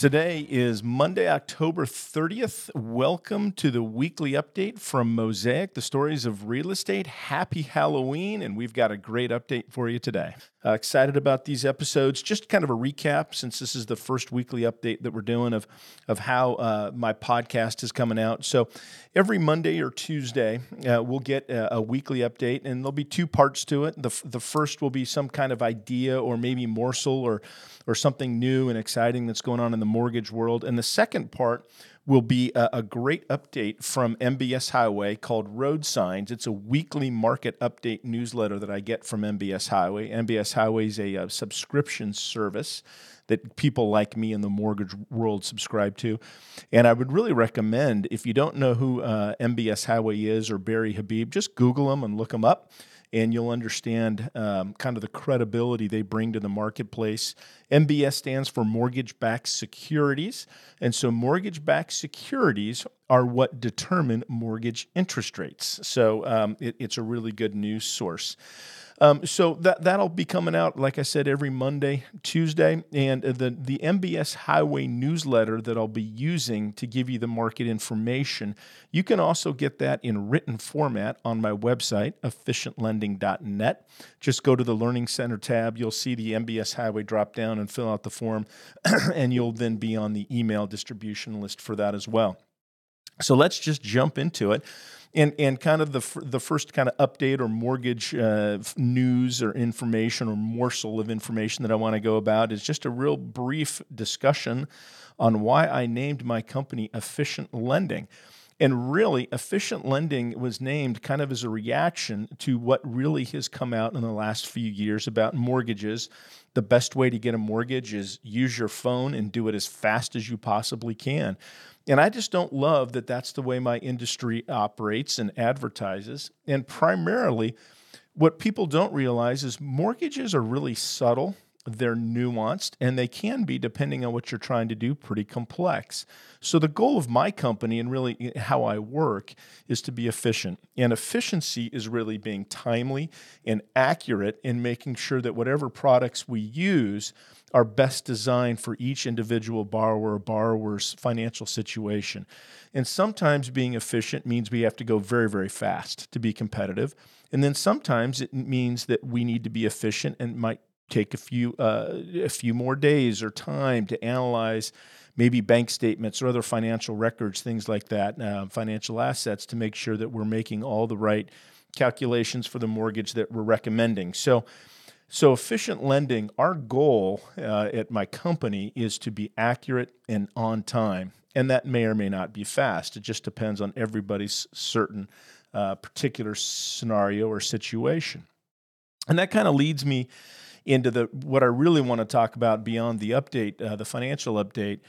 Today is Monday, October 30th. Welcome to the weekly update from Mosaic, the stories of real estate. Happy Halloween, and we've got a great update for you today. Uh, excited about these episodes. Just kind of a recap, since this is the first weekly update that we're doing of, of how uh, my podcast is coming out. So every Monday or Tuesday, uh, we'll get a, a, weekly update, and there'll be two parts to it. The, the first will be some kind of idea or maybe morsel or or something new and exciting that's going on in the mortgage world. And the second part will be a, a, great update from MBS Highway called Road Signs. It's a weekly market update newsletter that I get from MBS Highway. MBS Highway is a, a subscription service that people like me in the mortgage world subscribe to. And I would really recommend, if you don't know who uh, MBS Highway is or Barry Habib, just Google them and look them up and you'll understand um, kind of the credibility they bring to the marketplace. MBS stands for mortgage backed securities. And so, mortgage backed securities are what determine mortgage interest rates. So, um, it, it's a really good news source. Um, so that that'll be coming out, like I said, every Monday, Tuesday, and the the MBS Highway newsletter that I'll be using to give you the market information. You can also get that in written format on my website, efficientlending.net. Just go to the Learning Center tab. You'll see the MBS Highway drop down and fill out the form, and you'll then be on the email distribution list for that as well. So let's just jump into it and and kind of the the first kind of update or mortgage uh, news or information or morsel of information that I want to go about is just a real brief discussion on why I named my company Efficient Lending. And really, efficient lending was named kind of as a reaction to what really has come out in the last few years about mortgages. The best way to get a mortgage is use your phone and do it as fast as you possibly can. And I just don't love that that's the way my industry operates and advertises. And primarily, what people don't realize is mortgages are really subtle, they're nuanced, and they can be, depending on what you're trying to do, pretty complex. So, the goal of my company and really how I work is to be efficient. And efficiency is really being timely and accurate in making sure that whatever products we use are best designed for each individual borrower or borrower's financial situation. And sometimes being efficient means we have to go very, very fast to be competitive. And then sometimes it means that we need to be efficient and might take a few uh, a few more days or time to analyze maybe bank statements or other financial records, things like that, uh, financial assets to make sure that we're making all the right calculations for the mortgage that we're recommending. So so, efficient lending, our goal uh, at my company is to be accurate and on time. And that may or may not be fast. It just depends on everybody's certain uh, particular scenario or situation. And that kind of leads me into the what I really want to talk about beyond the update, uh, the financial update,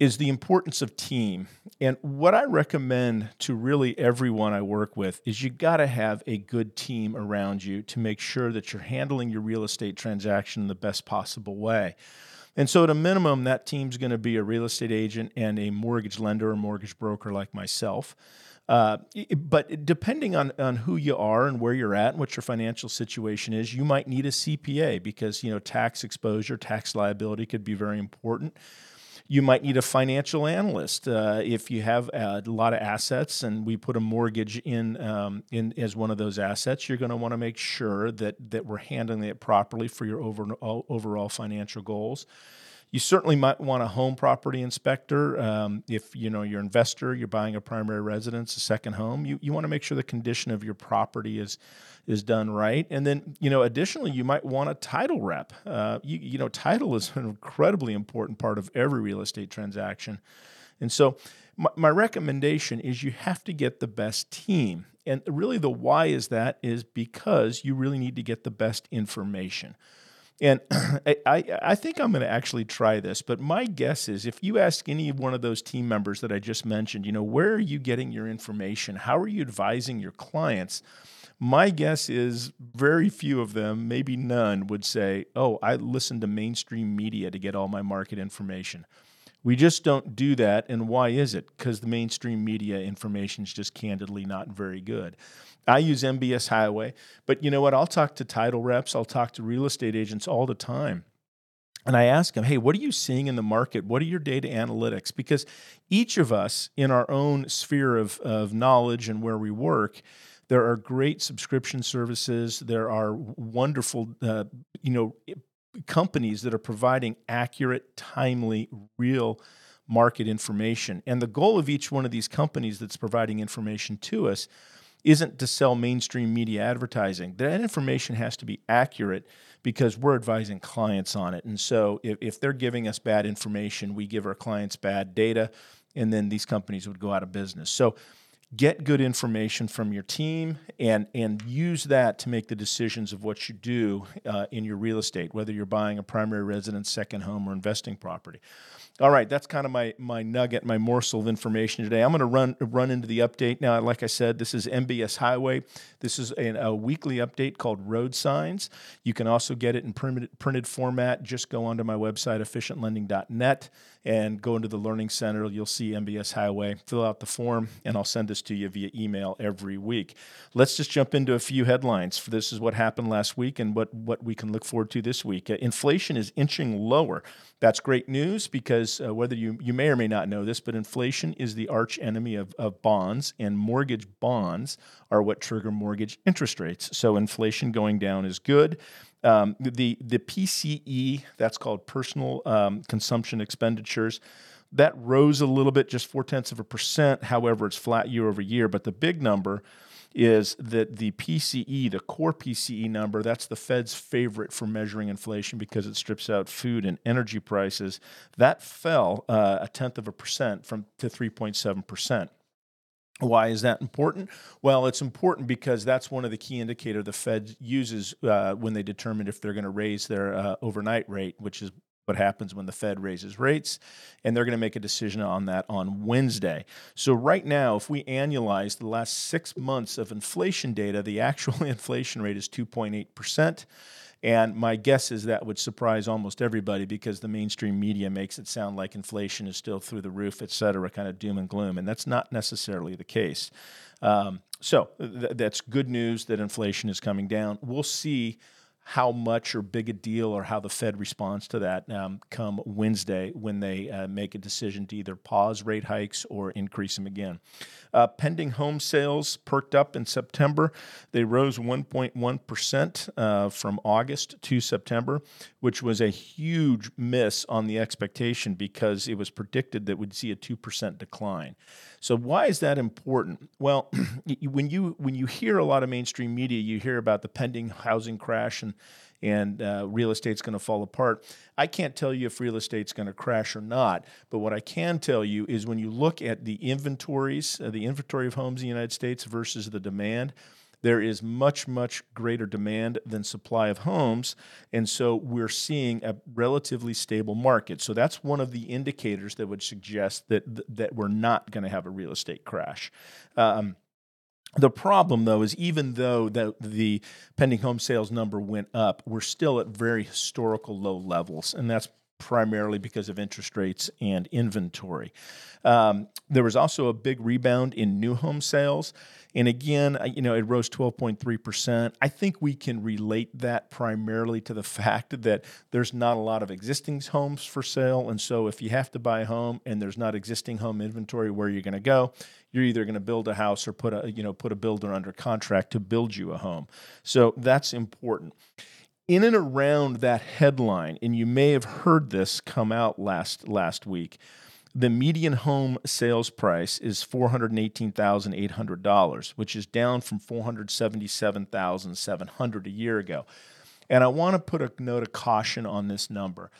is the importance of team. And what I recommend to really everyone I work with is you got to have a good team around you to make sure that you're handling your real estate transaction in the best possible way. And so, at a minimum, that team's going to be a real estate agent and a mortgage lender or mortgage broker like myself. Uh, but depending on, on who you are and where you're at and what your financial situation is, you might need a CPA because you know tax exposure, tax liability could be very important. You might need a financial analyst uh, if you have a lot of assets, and we put a mortgage in um, in as one of those assets. You're going to want to make sure that that we're handling it properly for your overall overall financial goals. You certainly might want a home property inspector. Um, if you know you're an investor, you're buying a primary residence, a second home. You you want to make sure the condition of your property is is done right. And then, you know, additionally, you might want a title rep. Uh, you, you know, title is an incredibly important part of every real estate transaction. And so, my, my recommendation is you have to get the best team. And really, the why is that is because you really need to get the best information. And I, I think I'm going to actually try this, but my guess is if you ask any one of those team members that I just mentioned, you know, where are you getting your information? How are you advising your clients? My guess is very few of them, maybe none, would say, Oh, I listen to mainstream media to get all my market information. We just don't do that. And why is it? Because the mainstream media information is just candidly not very good. I use MBS Highway, but you know what? I'll talk to title reps, I'll talk to real estate agents all the time. And I ask them, hey, what are you seeing in the market? What are your data analytics? Because each of us in our own sphere of, of knowledge and where we work, there are great subscription services. There are wonderful, uh, you know, companies that are providing accurate, timely, real market information. And the goal of each one of these companies that's providing information to us isn't to sell mainstream media advertising. That information has to be accurate because we're advising clients on it. And so if, if they're giving us bad information, we give our clients bad data, and then these companies would go out of business. So get good information from your team and and use that to make the decisions of what you do uh, in your real estate whether you're buying a primary residence second home or investing property. All right that's kind of my my nugget my morsel of information today. I'm going to run run into the update. Now like i said this is mbs highway. This is a, a weekly update called road signs. You can also get it in printed, printed format. Just go onto my website efficientlending.net and go into the learning center you'll see mbs highway fill out the form and i'll send this to you via email every week. Let's just jump into a few headlines. This is what happened last week and what, what we can look forward to this week. Uh, inflation is inching lower. That's great news because uh, whether you, you may or may not know this, but inflation is the arch enemy of, of bonds, and mortgage bonds are what trigger mortgage interest rates. So inflation going down is good. Um, the the PCE that's called personal um, consumption expenditures that rose a little bit, just four tenths of a percent. However, it's flat year over year. But the big number is that the PCE, the core PCE number, that's the Fed's favorite for measuring inflation because it strips out food and energy prices. That fell uh, a tenth of a percent from to 3.7 percent. Why is that important? Well, it's important because that's one of the key indicators the Fed uses uh, when they determine if they're going to raise their uh, overnight rate, which is what happens when the Fed raises rates, and they're going to make a decision on that on Wednesday. So, right now, if we annualize the last six months of inflation data, the actual inflation rate is 2.8%. And my guess is that would surprise almost everybody because the mainstream media makes it sound like inflation is still through the roof, et cetera, kind of doom and gloom. And that's not necessarily the case. Um, so th- that's good news that inflation is coming down. We'll see how much or big a deal or how the Fed responds to that um, come Wednesday when they uh, make a decision to either pause rate hikes or increase them again. Uh, pending home sales perked up in September. They rose 1.1% uh, from August to September, which was a huge miss on the expectation because it was predicted that we'd see a 2% decline. So why is that important? Well, when you when you hear a lot of mainstream media, you hear about the pending housing crash and and uh, real estate's going to fall apart. I can't tell you if real estate's going to crash or not, but what I can tell you is when you look at the inventories, uh, the inventory of homes in the United States versus the demand, there is much, much greater demand than supply of homes. And so we're seeing a relatively stable market. So that's one of the indicators that would suggest that, that we're not going to have a real estate crash. Um, the problem, though, is even though the, the pending home sales number went up, we're still at very historical low levels. And that's primarily because of interest rates and inventory. Um, there was also a big rebound in new home sales. And again, you know, it rose 12.3%. I think we can relate that primarily to the fact that there's not a lot of existing homes for sale. And so if you have to buy a home and there's not existing home inventory, where you're going to go? You're either going to build a house or put a, you know, put a builder under contract to build you a home. So that's important in and around that headline, and you may have heard this come out last last week. The median home sales price is $418,800, which is down from 477,700 a year ago. And I want to put a note of caution on this number.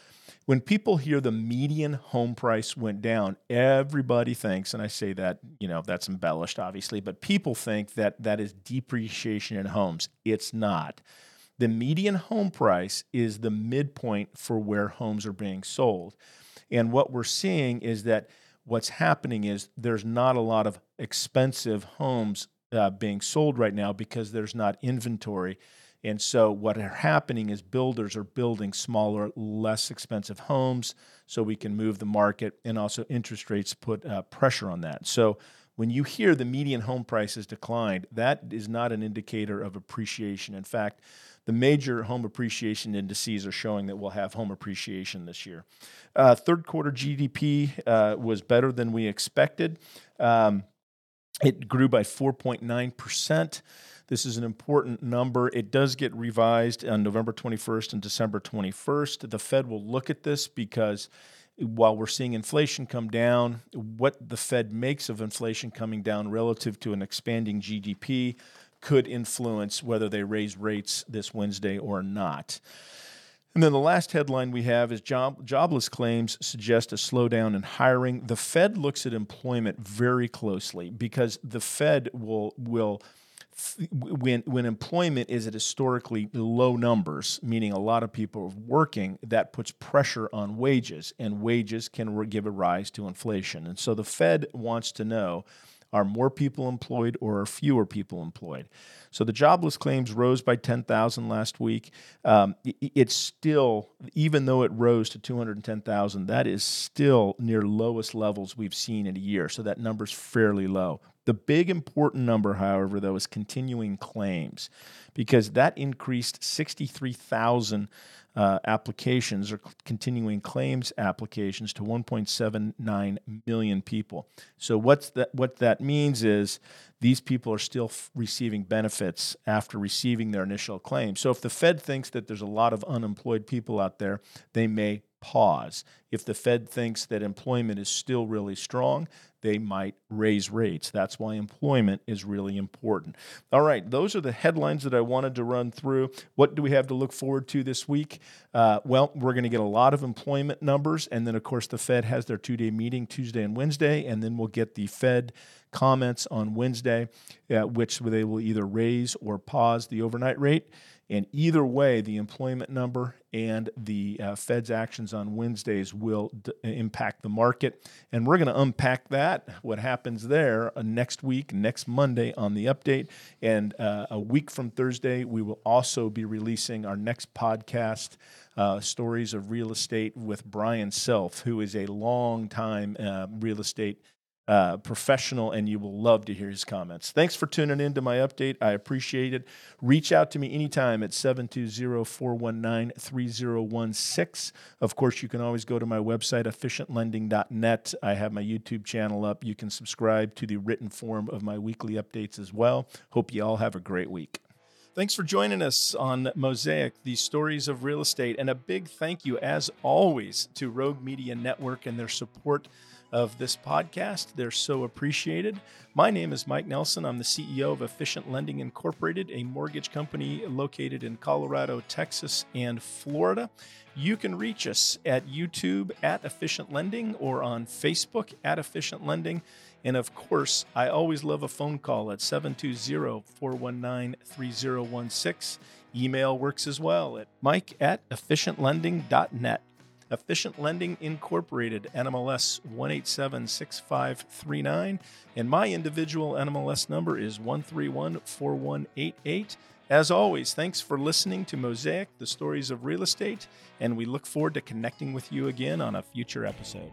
when people hear the median home price went down, everybody thinks, and I say that, you know, that's embellished, obviously, but people think that that is depreciation in homes. It's not. The median home price is the midpoint for where homes are being sold. And what we're seeing is that what's happening is there's not a lot of expensive homes uh, being sold right now because there's not inventory. And so, what are happening is builders are building smaller, less expensive homes so we can move the market, and also interest rates put uh, pressure on that. So, when you hear the median home prices declined, that is not an indicator of appreciation. In fact, the major home appreciation indices are showing that we'll have home appreciation this year. Uh, third quarter GDP uh, was better than we expected. Um, it grew by 4.9%. This is an important number. It does get revised on November 21st and December 21st. The Fed will look at this because while we're seeing inflation come down, what the Fed makes of inflation coming down relative to an expanding GDP could influence whether they raise rates this Wednesday or not. And then the last headline we have is job, jobless claims suggest a slowdown in hiring. The Fed looks at employment very closely because the Fed will will when when employment is at historically low numbers, meaning a lot of people are working, that puts pressure on wages, and wages can give a rise to inflation. And so the Fed wants to know are more people employed or are fewer people employed? So the jobless claims rose by 10,000 last week. Um, it's still, even though it rose to 210,000, that is still near lowest levels we've seen in a year. So that number's fairly low. The big important number, however, though, is continuing claims because that increased 63,000 uh, applications or continuing claims applications to 1.79 million people. So what's that? What that means is these people are still f- receiving benefits after receiving their initial claim. So if the Fed thinks that there's a lot of unemployed people out there, they may pause. If the Fed thinks that employment is still really strong, they might raise rates. That's why employment is really important. All right, those are the headlines that I wanted to run through. What do we have to look forward to this week? Uh, well, we're going to get a lot of employment numbers, and then, of course, the Fed has their two day meeting Tuesday and Wednesday, and then we'll get the Fed comments on Wednesday, uh, which they will either raise or pause the overnight rate. And either way, the employment number and the uh, Fed's actions on Wednesdays will d- impact the market. And we're going to unpack that, what happens there, uh, next week, next Monday on the update. And uh, a week from Thursday, we will also be releasing our next podcast. Uh, stories of real estate with Brian Self, who is a long time uh, real estate uh, professional, and you will love to hear his comments. Thanks for tuning in to my update. I appreciate it. Reach out to me anytime at 720 419 3016. Of course, you can always go to my website, efficientlending.net. I have my YouTube channel up. You can subscribe to the written form of my weekly updates as well. Hope you all have a great week. Thanks for joining us on Mosaic, the stories of real estate. And a big thank you, as always, to Rogue Media Network and their support of this podcast. They're so appreciated. My name is Mike Nelson. I'm the CEO of Efficient Lending Incorporated, a mortgage company located in Colorado, Texas, and Florida. You can reach us at YouTube at Efficient Lending or on Facebook at Efficient Lending. And of course, I always love a phone call at 720 419 3016. Email works as well at mike at efficientlending.net. Efficient Lending Incorporated, NMLS 1876539. And my individual NMLS number is 1314188. As always, thanks for listening to Mosaic, the stories of real estate, and we look forward to connecting with you again on a future episode.